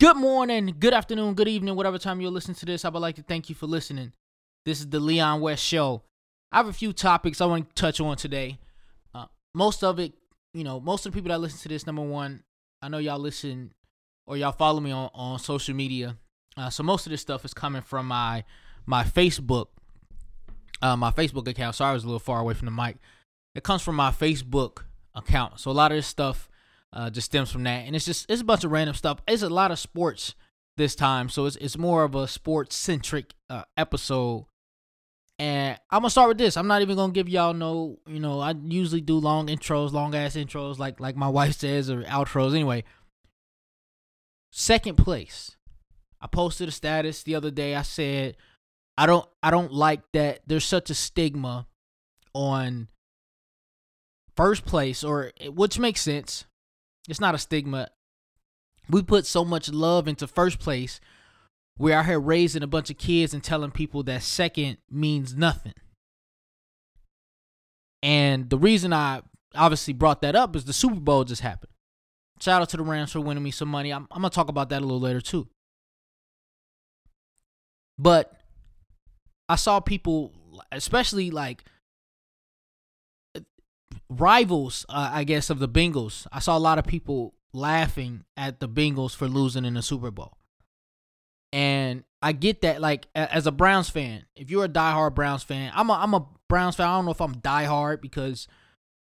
Good morning, good afternoon, good evening, whatever time you're listening to this. I would like to thank you for listening. This is the Leon West Show. I have a few topics I want to touch on today. Uh, most of it, you know, most of the people that listen to this, number one, I know y'all listen or y'all follow me on, on social media. Uh, so most of this stuff is coming from my my Facebook, uh, my Facebook account. Sorry, I was a little far away from the mic. It comes from my Facebook account. So a lot of this stuff uh, just stems from that, and it's just it's a bunch of random stuff. It's a lot of sports this time, so it's it's more of a sports centric uh, episode. And I'm gonna start with this. I'm not even gonna give y'all no, you know, I usually do long intros, long ass intros, like like my wife says, or outros. Anyway, second place. I posted a status the other day. I said, I don't I don't like that there's such a stigma on first place, or which makes sense it's not a stigma. We put so much love into first place. We're out here raising a bunch of kids and telling people that second means nothing. And the reason I obviously brought that up is the Super Bowl just happened. Shout out to the Rams for winning me some money. I'm, I'm going to talk about that a little later too. But I saw people, especially like rivals, uh, I guess, of the Bengals. I saw a lot of people laughing at the Bengals for losing in the Super Bowl. And I get that, like, as a Browns fan, if you're a diehard Browns fan, I'm a, I'm a Browns fan. I don't know if I'm diehard because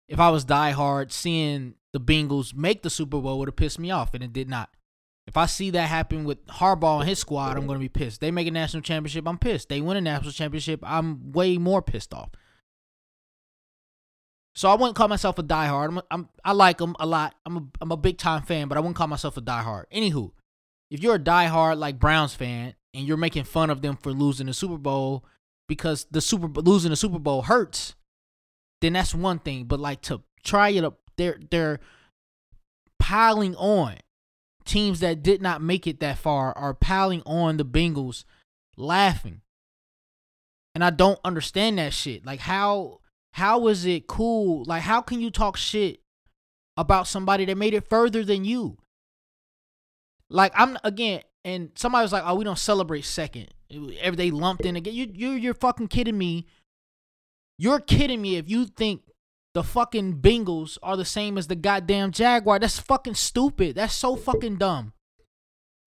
if I was diehard, seeing the Bengals make the Super Bowl would have pissed me off, and it did not. If I see that happen with Harbaugh and his squad, I'm going to be pissed. They make a national championship, I'm pissed. They win a national championship, I'm way more pissed off. So I wouldn't call myself a diehard. I'm, I'm I like them a lot. I'm a I'm a big time fan, but I wouldn't call myself a diehard. Anywho, if you're a diehard like Browns fan and you're making fun of them for losing the Super Bowl because the Super losing the Super Bowl hurts, then that's one thing. But like to try it up, they're they're piling on teams that did not make it that far are piling on the Bengals, laughing. And I don't understand that shit. Like how how is it cool? Like, how can you talk shit about somebody that made it further than you? Like, I'm again, and somebody was like, "Oh, we don't celebrate second. Every day lumped in again. You, you, you're fucking kidding me. You're kidding me if you think the fucking Bengals are the same as the goddamn Jaguar. That's fucking stupid. That's so fucking dumb.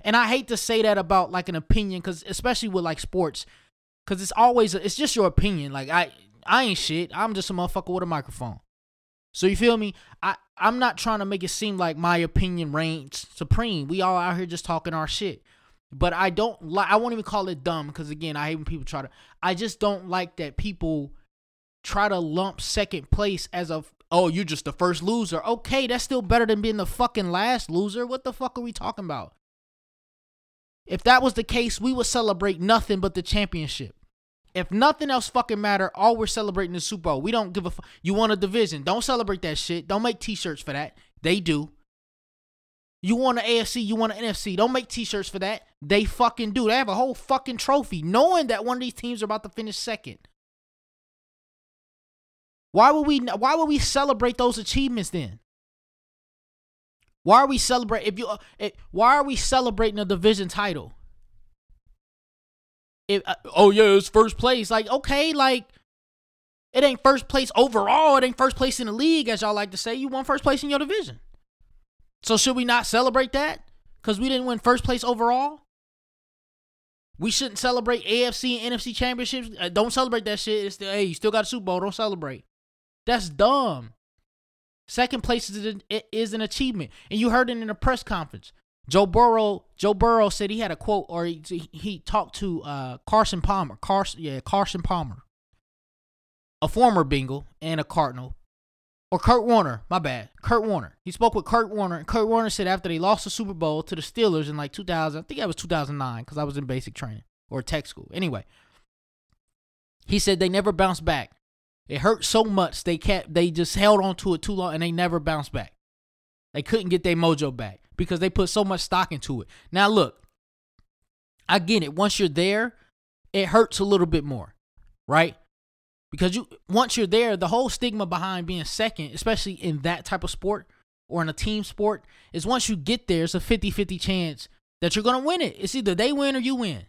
And I hate to say that about like an opinion, because especially with like sports, because it's always it's just your opinion. Like I I ain't shit. I'm just a motherfucker with a microphone. So you feel me? I I'm not trying to make it seem like my opinion reigns supreme. We all out here just talking our shit. But I don't like. I won't even call it dumb because again, I hate when people try to. I just don't like that people try to lump second place as a. Oh, you're just the first loser. Okay, that's still better than being the fucking last loser. What the fuck are we talking about? If that was the case, we would celebrate nothing but the championship. If nothing else fucking matter, all we're celebrating is Super Bowl. We don't give a fuck. You want a division. Don't celebrate that shit. Don't make t-shirts for that. They do. You want an AFC, you want an NFC. Don't make t-shirts for that. They fucking do. They have a whole fucking trophy knowing that one of these teams are about to finish second. Why would we why would we celebrate those achievements then? Why are we celebrate if you uh, why are we celebrating a division title? If, uh, oh yeah, it's first place. Like okay, like it ain't first place overall. It ain't first place in the league, as y'all like to say. You won first place in your division. So should we not celebrate that because we didn't win first place overall? We shouldn't celebrate AFC and NFC championships. Uh, don't celebrate that shit. It's the, hey, you still got a Super Bowl. Don't celebrate. That's dumb. Second place is an, is an achievement, and you heard it in a press conference. Joe Burrow, Joe Burrow said he had a quote, or he, he talked to uh, Carson Palmer, Carson, yeah, Carson Palmer, a former Bengal and a Cardinal, or Kurt Warner, my bad, Kurt Warner. He spoke with Kurt Warner, and Kurt Warner said after they lost the Super Bowl to the Steelers in like 2000, I think that was 2009, because I was in basic training or tech school. Anyway, he said they never bounced back. It hurt so much they kept, they just held on to it too long, and they never bounced back. They couldn't get their mojo back because they put so much stock into it. Now, look, I get it. Once you're there, it hurts a little bit more, right? Because you once you're there, the whole stigma behind being second, especially in that type of sport or in a team sport, is once you get there, it's a 50-50 chance that you're gonna win it. It's either they win or you win.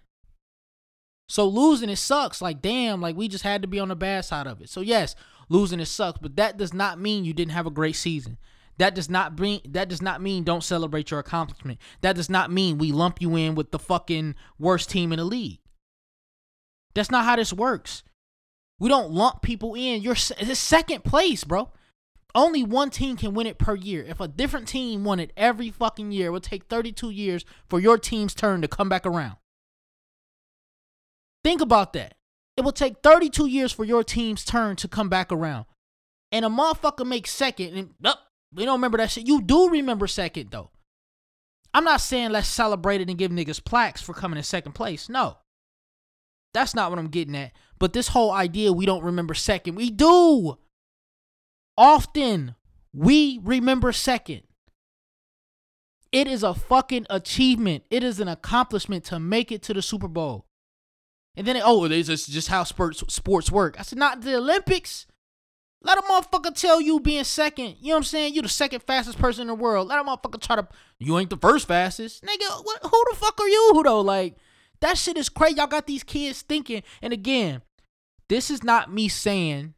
So losing it sucks. Like damn, like we just had to be on the bad side of it. So yes, losing it sucks, but that does not mean you didn't have a great season. That does not bring that does not mean don't celebrate your accomplishment. That does not mean we lump you in with the fucking worst team in the league. That's not how this works. We don't lump people in. You're it's second place, bro. Only one team can win it per year. If a different team won it every fucking year, it would take 32 years for your team's turn to come back around. Think about that. It will take 32 years for your team's turn to come back around. And a motherfucker makes second, and oh, we don't remember that shit. You do remember second, though. I'm not saying let's celebrate it and give niggas plaques for coming in second place. No. That's not what I'm getting at. But this whole idea we don't remember second, we do. Often we remember second. It is a fucking achievement. It is an accomplishment to make it to the Super Bowl. And then, oh, this is just how sports sports work. I said, not the Olympics. Let a motherfucker tell you being second. You know what I'm saying? You the second fastest person in the world. Let a motherfucker try to. You ain't the first fastest, nigga. What, who the fuck are you though? Like that shit is crazy. Y'all got these kids thinking. And again, this is not me saying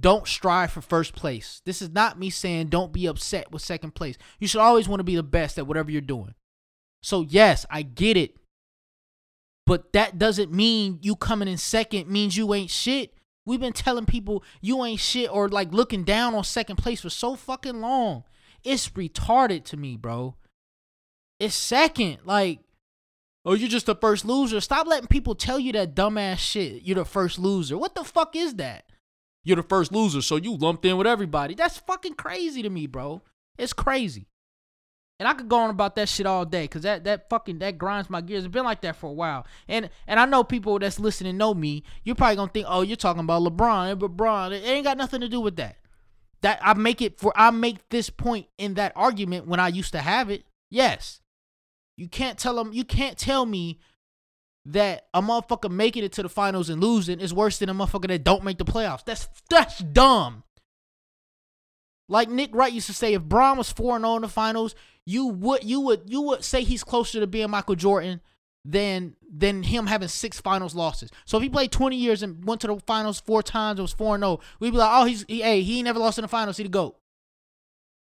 don't strive for first place. This is not me saying don't be upset with second place. You should always want to be the best at whatever you're doing. So, yes, I get it. But that doesn't mean you coming in second means you ain't shit. We've been telling people you ain't shit or like looking down on second place for so fucking long. It's retarded to me, bro. It's second. Like, oh, you're just the first loser. Stop letting people tell you that dumbass shit. You're the first loser. What the fuck is that? You're the first loser, so you lumped in with everybody. That's fucking crazy to me, bro. It's crazy. And I could go on about that shit all day because that that fucking that grinds my gears. It's been like that for a while. And and I know people that's listening know me. You're probably gonna think, oh, you're talking about LeBron, eh, LeBron, it ain't got nothing to do with that. That I make it for I make this point in that argument when I used to have it. Yes. You can't tell them you can't tell me that a motherfucker making it to the finals and losing is worse than a motherfucker that don't make the playoffs. That's that's dumb. Like Nick Wright used to say, if Bron was 4 and 0 in the finals, you would you would you would say he's closer to being Michael Jordan than than him having six finals losses. So if he played 20 years and went to the finals four times, it was 4 0, we'd be like, oh, he's he, hey, he ain't never lost in the finals, he the GOAT.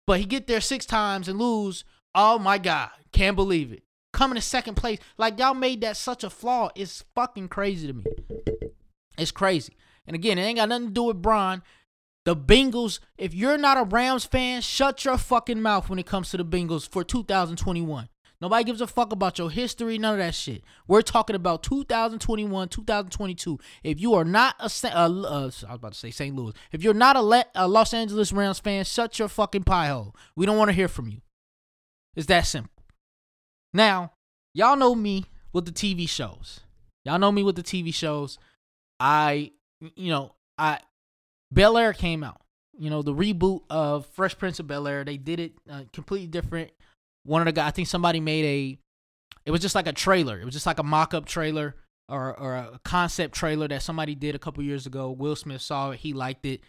But he get there six times and lose. Oh my God. Can't believe it coming in second place. Like y'all made that such a flaw. It's fucking crazy to me. It's crazy. And again, it ain't got nothing to do with Bron. The Bengals, if you're not a Rams fan, shut your fucking mouth when it comes to the Bengals for 2021. Nobody gives a fuck about your history, none of that shit. We're talking about 2021, 2022. If you are not a, uh, uh, I was about to say St. Louis. If you're not a, Le- a Los Angeles Rams fan, shut your fucking pie hole. We don't want to hear from you. It's that simple. Now, y'all know me with the TV shows. Y'all know me with the TV shows. I, you know, I Bel Air came out. You know, the reboot of Fresh Prince of Bel Air. They did it uh, completely different. One of the guys, I think somebody made a. It was just like a trailer. It was just like a mock-up trailer or or a concept trailer that somebody did a couple years ago. Will Smith saw it. He liked it,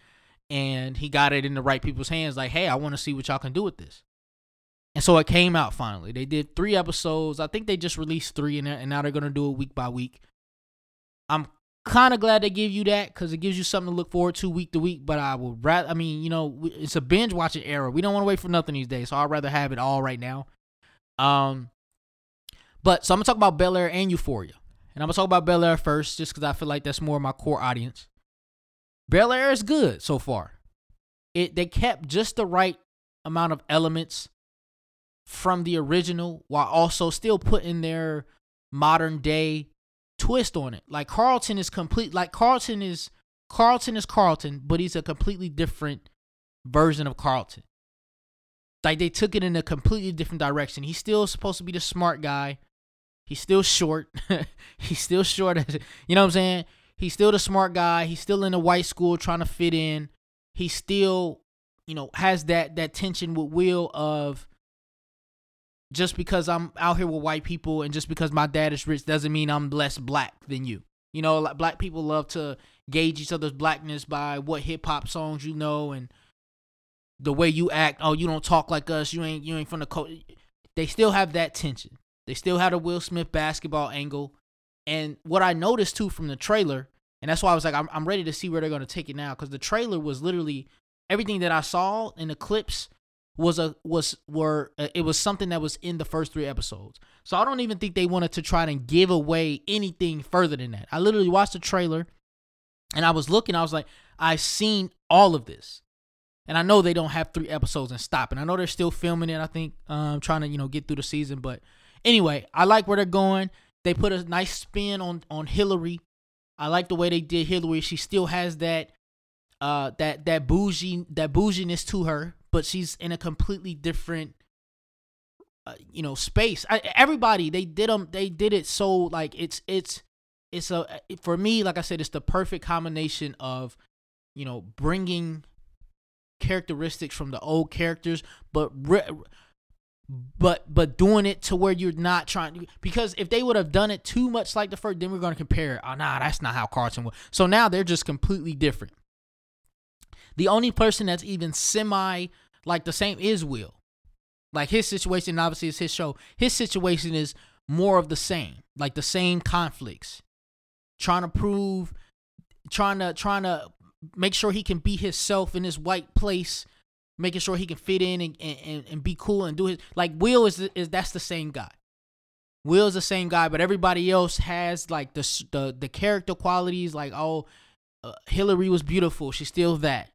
and he got it in the right people's hands. Like, hey, I want to see what y'all can do with this. And so it came out finally. They did three episodes. I think they just released three, and, now they're gonna do it week by week. I'm kind of glad they give you that because it gives you something to look forward to week to week. But I would rather, I mean, you know, it's a binge watching era. We don't want to wait for nothing these days, so I'd rather have it all right now. Um, but so I'm gonna talk about Bel Air and Euphoria, and I'm gonna talk about Bel Air first, just because I feel like that's more of my core audience. Bel Air is good so far. It they kept just the right amount of elements from the original while also still putting their modern day twist on it. Like Carlton is complete like Carlton is Carlton is Carlton, but he's a completely different version of Carlton. Like they took it in a completely different direction. He's still supposed to be the smart guy. He's still short. he's still short. you know what I'm saying? He's still the smart guy. He's still in the white school trying to fit in. He still, you know, has that that tension with Will of just because I'm out here with white people and just because my dad is rich doesn't mean I'm less black than you. You know, like black people love to gauge each other's blackness by what hip hop songs you know and the way you act. Oh, you don't talk like us. You ain't you ain't from the coast. They still have that tension. They still had a Will Smith basketball angle. And what I noticed too from the trailer, and that's why I was like, I'm, I'm ready to see where they're going to take it now, because the trailer was literally everything that I saw in the clips was a was were uh, it was something that was in the first three episodes. So I don't even think they wanted to try to give away anything further than that. I literally watched the trailer, and I was looking. I was like, I've seen all of this. And I know they don't have three episodes and stop. And I know they're still filming it, I think, um, trying to, you know, get through the season. But anyway, I like where they're going. They put a nice spin on on Hillary. I like the way they did Hillary. She still has that uh that that bougie that bouginess to her, but she's in a completely different uh, you know space. I, everybody they did them they did it so like it's it's it's a for me like I said it's the perfect combination of you know bringing characteristics from the old characters, but re- but but doing it to where you're not trying to because if they would have done it too much like the first, then we're gonna compare. Oh nah, that's not how Carlton was. So now they're just completely different. The only person that's even semi like the same is Will. Like his situation, obviously, is his show. His situation is more of the same, like the same conflicts, trying to prove, trying to trying to make sure he can be himself in this white place, making sure he can fit in and, and, and be cool and do his like Will is is that's the same guy. Will is the same guy, but everybody else has like the the the character qualities. Like oh, uh, Hillary was beautiful. She's still that.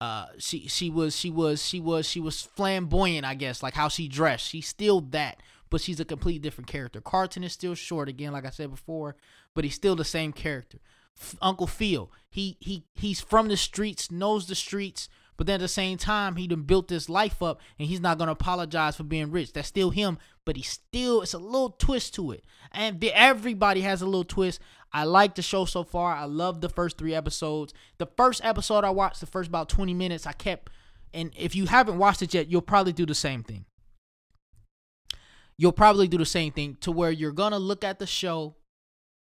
Uh, she she was she was she was she was flamboyant. I guess like how she dressed. She's still that, but she's a completely different character. Carlton is still short again, like I said before, but he's still the same character. Uncle Phil. He he he's from the streets, knows the streets, but then at the same time, he done built this life up, and he's not gonna apologize for being rich. That's still him, but he still it's a little twist to it, and everybody has a little twist. I like the show so far. I love the first three episodes. The first episode I watched, the first about twenty minutes, I kept, and if you haven't watched it yet, you'll probably do the same thing. You'll probably do the same thing to where you're gonna look at the show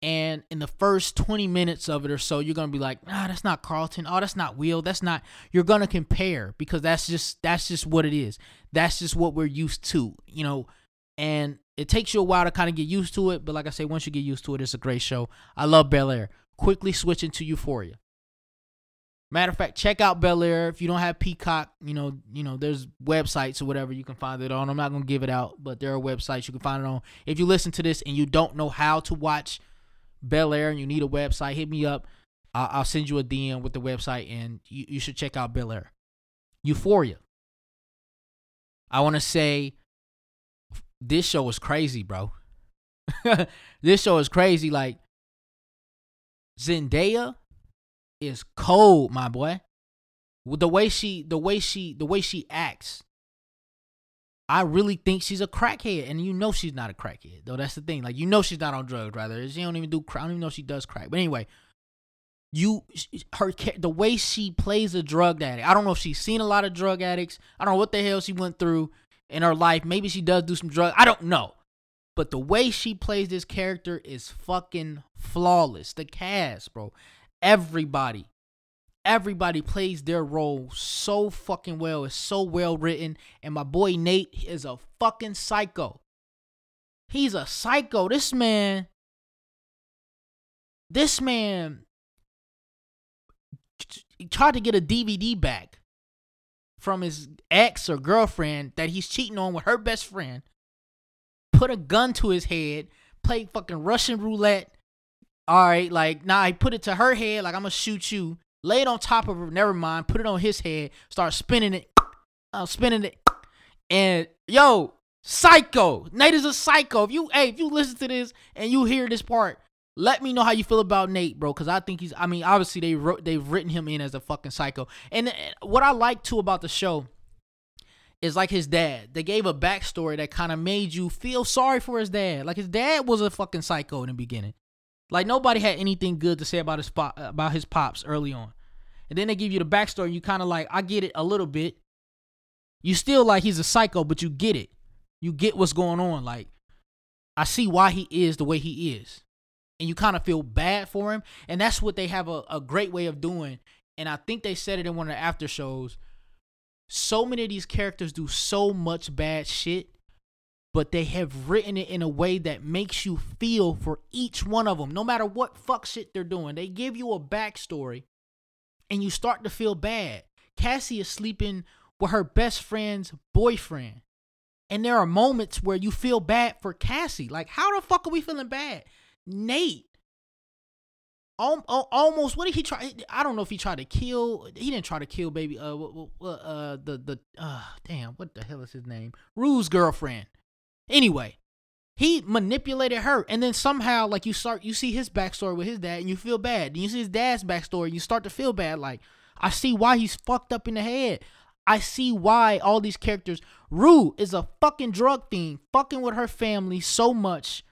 and in the first 20 minutes of it or so you're gonna be like ah that's not carlton oh that's not will that's not you're gonna compare because that's just that's just what it is that's just what we're used to you know and it takes you a while to kind of get used to it but like i say once you get used to it it's a great show i love bel air quickly switching to euphoria matter of fact check out bel air if you don't have peacock you know you know there's websites or whatever you can find it on i'm not gonna give it out but there are websites you can find it on if you listen to this and you don't know how to watch Bel Air and you need a website, hit me up. I'll, send you a DM with the website, and you, you should check out Bel Air. Euphoria. I want to say this show is crazy, bro. this show is crazy. Like Zendaya is cold, my boy. The way she, the way she, the way she acts, I really think she's a crackhead, and you know she's not a crackhead. Though that's the thing. Like you know she's not on drugs. Rather, she don't even do. Crack. I don't even know she does crack. But anyway, you her the way she plays a drug addict. I don't know if she's seen a lot of drug addicts. I don't know what the hell she went through in her life. Maybe she does do some drugs. I don't know. But the way she plays this character is fucking flawless. The cast, bro. Everybody everybody plays their role so fucking well. It's so well written. And my boy Nate is a fucking psycho. He's a psycho. This man, this man tried to get a DVD back from his ex or girlfriend that he's cheating on with her best friend. Put a gun to his head, play fucking Russian roulette. All right, like, nah, he put it to her head, like, I'm gonna shoot you lay it on top of her, never mind, put it on his head, start spinning it, uh, spinning it, and yo, psycho. Nate is a psycho. If you hey, if you listen to this and you hear this part, let me know how you feel about Nate, bro, because I think he's. I mean, obviously they wrote they've written him in as a fucking psycho, and what I like too about the show is like his dad. They gave a backstory that kind of made you feel sorry for his dad. Like his dad was a fucking psycho in the beginning. Like nobody had anything good to say about his pop, about his pops early on, and then they give you the backstory. You kind of like, I get it a little bit. You still like he's a psycho, but you get it. You get what's going on. Like, I see why he is the way he is, and you kind of feel bad for him. And that's what they have a, a great way of doing. And I think they said it in one of the after shows. So many of these characters do so much bad shit but they have written it in a way that makes you feel for each one of them, no matter what fuck shit they're doing. They give you a backstory and you start to feel bad. Cassie is sleeping with her best friend's boyfriend. And there are moments where you feel bad for Cassie. Like, how the fuck are we feeling bad? Nate almost what did he try i don't know if he tried to kill he didn't try to kill baby uh uh the the uh damn what the hell is his name rue's girlfriend Anyway, he manipulated her, and then somehow, like you start, you see his backstory with his dad, and you feel bad. Then you see his dad's backstory, and you start to feel bad. Like I see why he's fucked up in the head. I see why all these characters. Rue is a fucking drug fiend, fucking with her family so much.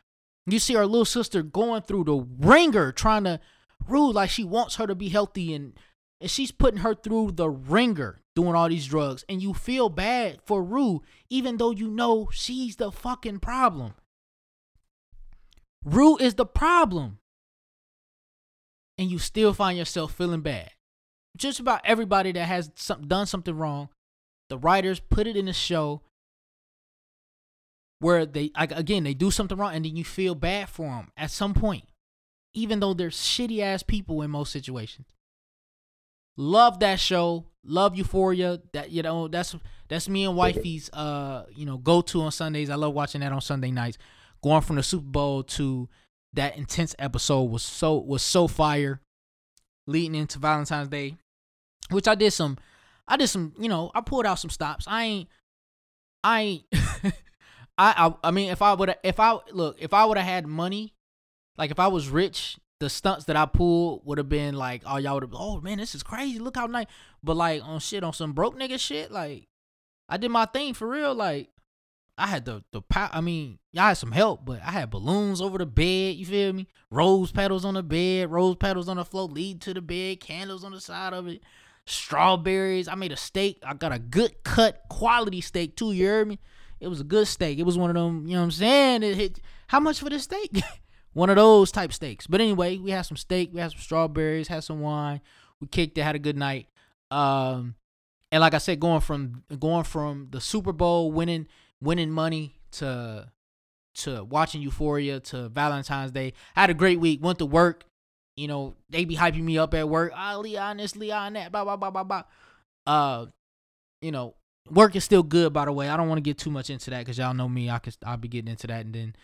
You see her little sister going through the ringer, trying to Rue like she wants her to be healthy, and and she's putting her through the ringer doing all these drugs and you feel bad for Rue even though you know she's the fucking problem. Rue is the problem. And you still find yourself feeling bad. Just about everybody that has some, done something wrong, the writers put it in the show where they like again they do something wrong and then you feel bad for them at some point even though they're shitty ass people in most situations Love that show. Love Euphoria. That you know, that's that's me and wifey's uh, you know, go to on Sundays. I love watching that on Sunday nights. Going from the Super Bowl to that intense episode was so was so fire. Leading into Valentine's Day. Which I did some I did some, you know, I pulled out some stops. I ain't I ain't I, I I mean if I would if I look, if I would have had money, like if I was rich the stunts that I pulled would have been like, oh y'all would have, oh man, this is crazy. Look how nice. But like on shit on some broke nigga shit, like I did my thing for real. Like I had the the power. I mean, y'all had some help, but I had balloons over the bed. You feel me? Rose petals on the bed, rose petals on the floor, lead to the bed, candles on the side of it, strawberries. I made a steak. I got a good cut, quality steak too. You heard me? It was a good steak. It was one of them. You know what I'm saying? It hit. How much for the steak? one of those type steaks. But anyway, we had some steak, we had some strawberries, had some wine. We kicked it, had a good night. Um, and like I said, going from going from the Super Bowl winning winning money to to watching Euphoria to Valentine's Day. I had a great week. Went to work. You know, they be hyping me up at work. Ah, Leon this, Leon that, blah blah blah blah blah. Uh, you know, work is still good. By the way, I don't want to get too much into that because y'all know me. I could I'll be getting into that and then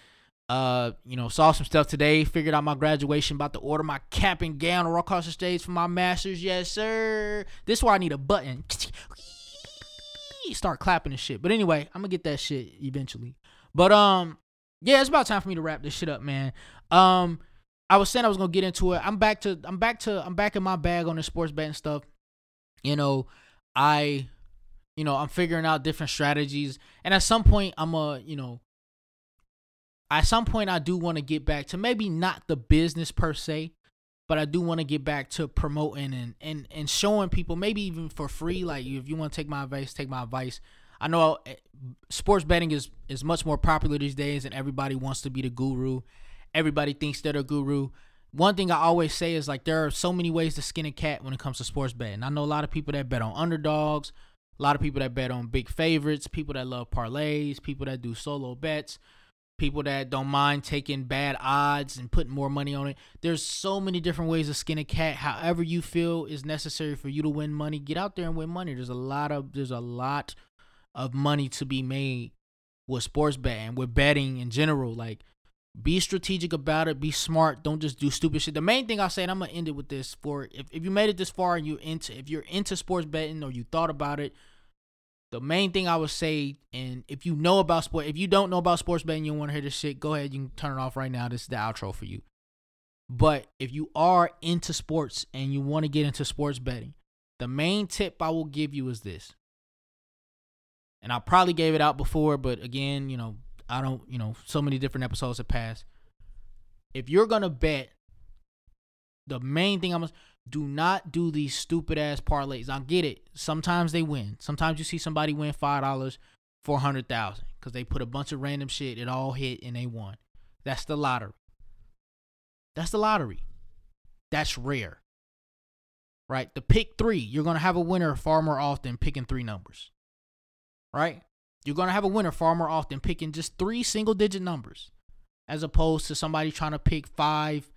uh, you know, saw some stuff today. Figured out my graduation. About to order my cap and gown to across the stage for my masters. Yes, sir. This is why I need a button. Start clapping and shit. But anyway, I'm gonna get that shit eventually. But um, yeah, it's about time for me to wrap this shit up, man. Um, I was saying I was gonna get into it. I'm back to I'm back to I'm back in my bag on the sports betting stuff. You know, I, you know, I'm figuring out different strategies, and at some point, I'm a, you know, at some point I do want to get back to maybe not the business per se, but I do want to get back to promoting and, and and showing people maybe even for free. Like if you want to take my advice, take my advice. I know eh, sports betting is is much more popular these days, and everybody wants to be the guru. Everybody thinks they're a guru. One thing I always say is like there are so many ways to skin a cat when it comes to sports betting. I know a lot of people that bet on underdogs, a lot of people that bet on big favorites, people that love parlays, people that do solo bets people that don't mind taking bad odds and putting more money on it. There's so many different ways to skin a cat. However you feel is necessary for you to win money, get out there and win money. There's a lot of there's a lot of money to be made with sports betting, with betting in general. Like be strategic about it, be smart, don't just do stupid shit. The main thing I say, and I'm gonna end it with this for if, if you made it this far and you into if you're into sports betting or you thought about it, the main thing I would say, and if you know about sport, if you don't know about sports betting, you want to hear this shit, go ahead, you can turn it off right now. This is the outro for you. But if you are into sports and you want to get into sports betting, the main tip I will give you is this. And I probably gave it out before, but again, you know, I don't, you know, so many different episodes have passed. If you're gonna bet, the main thing I'm do not do these stupid ass parlays. I get it. Sometimes they win. Sometimes you see somebody win five dollars for a hundred thousand because they put a bunch of random shit. It all hit and they won. That's the lottery. That's the lottery. That's rare. Right? The pick three, you're gonna have a winner far more often picking three numbers. Right? You're gonna have a winner far more often picking just three single digit numbers as opposed to somebody trying to pick five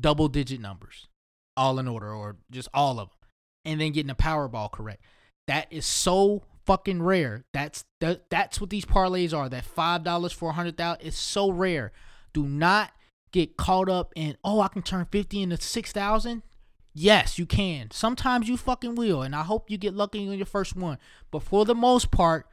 double digit numbers all in order or just all of them and then getting the Powerball correct. That is so fucking rare. That's that, that's what these parlays are. That five dollars for a hundred thousand is so rare. Do not get caught up in oh I can turn fifty into six thousand. Yes, you can. Sometimes you fucking will, and I hope you get lucky on your first one. But for the most part,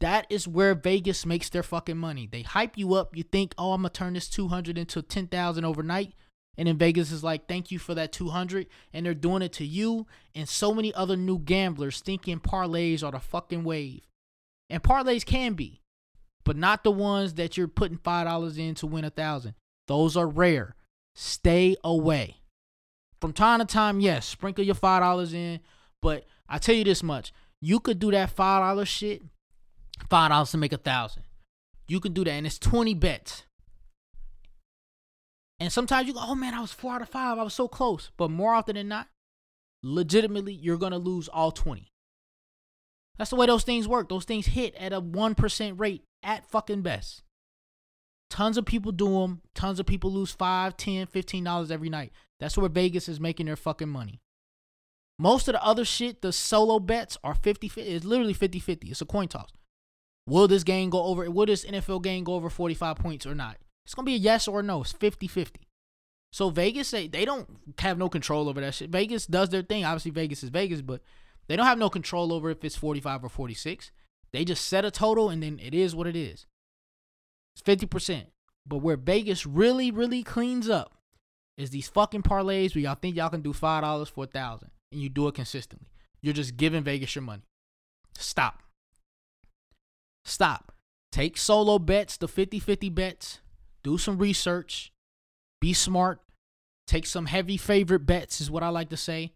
that is where Vegas makes their fucking money. They hype you up. You think, oh, I'm gonna turn this 200 into 10,000 overnight. And then Vegas is like, thank you for that 200. And they're doing it to you and so many other new gamblers thinking parlays are the fucking wave. And parlays can be, but not the ones that you're putting $5 in to win a thousand. Those are rare. Stay away. From time to time, yes, sprinkle your $5 in. But I tell you this much you could do that $5 shit, $5 to make a thousand. You can do that. And it's 20 bets. And sometimes you go, oh man, I was four out of five. I was so close. But more often than not, legitimately, you're going to lose all 20. That's the way those things work. Those things hit at a 1% rate at fucking best. Tons of people do them. Tons of people lose 5 10 $15 every night. That's where Vegas is making their fucking money. Most of the other shit, the solo bets are 50 50. It's literally 50 50. It's a coin toss. Will this game go over? Will this NFL game go over 45 points or not? It's gonna be a yes or no. It's 50-50. So Vegas say they don't have no control over that shit. Vegas does their thing. Obviously, Vegas is Vegas, but they don't have no control over if it's 45 or 46. They just set a total and then it is what it is. It's 50%. But where Vegas really, really cleans up is these fucking parlays where y'all think y'all can do five dollars for a thousand and you do it consistently. You're just giving Vegas your money. Stop. Stop. Take solo bets, the 50-50 bets, do some research, be smart, take some heavy favorite bets, is what I like to say.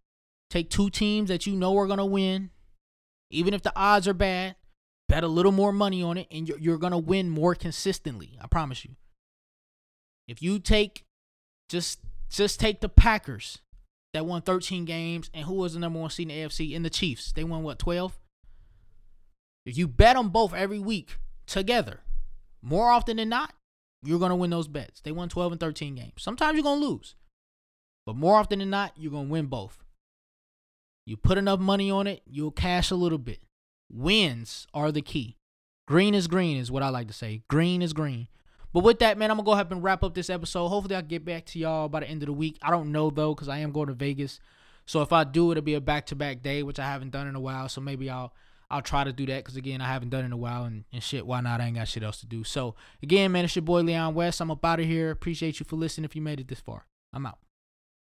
Take two teams that you know are going to win, even if the odds are bad. Bet a little more money on it, and you're, you're going to win more consistently. I promise you. If you take just just take the Packers that won 13 games, and who was the number one seed in the AFC? In the Chiefs, they won what 12. If you bet them both every week together, more often than not, you're going to win those bets. They won 12 and 13 games. Sometimes you're going to lose, but more often than not, you're going to win both. You put enough money on it, you'll cash a little bit. Wins are the key. Green is green, is what I like to say. Green is green. But with that, man, I'm gonna go ahead and wrap up this episode. Hopefully, I'll get back to y'all by the end of the week. I don't know though, because I am going to Vegas. So if I do, it'll be a back to back day, which I haven't done in a while. So maybe I'll I'll try to do that because again, I haven't done it in a while and, and shit. Why not? I ain't got shit else to do. So again, man, it's your boy Leon West. I'm up out of here. Appreciate you for listening. If you made it this far, I'm out.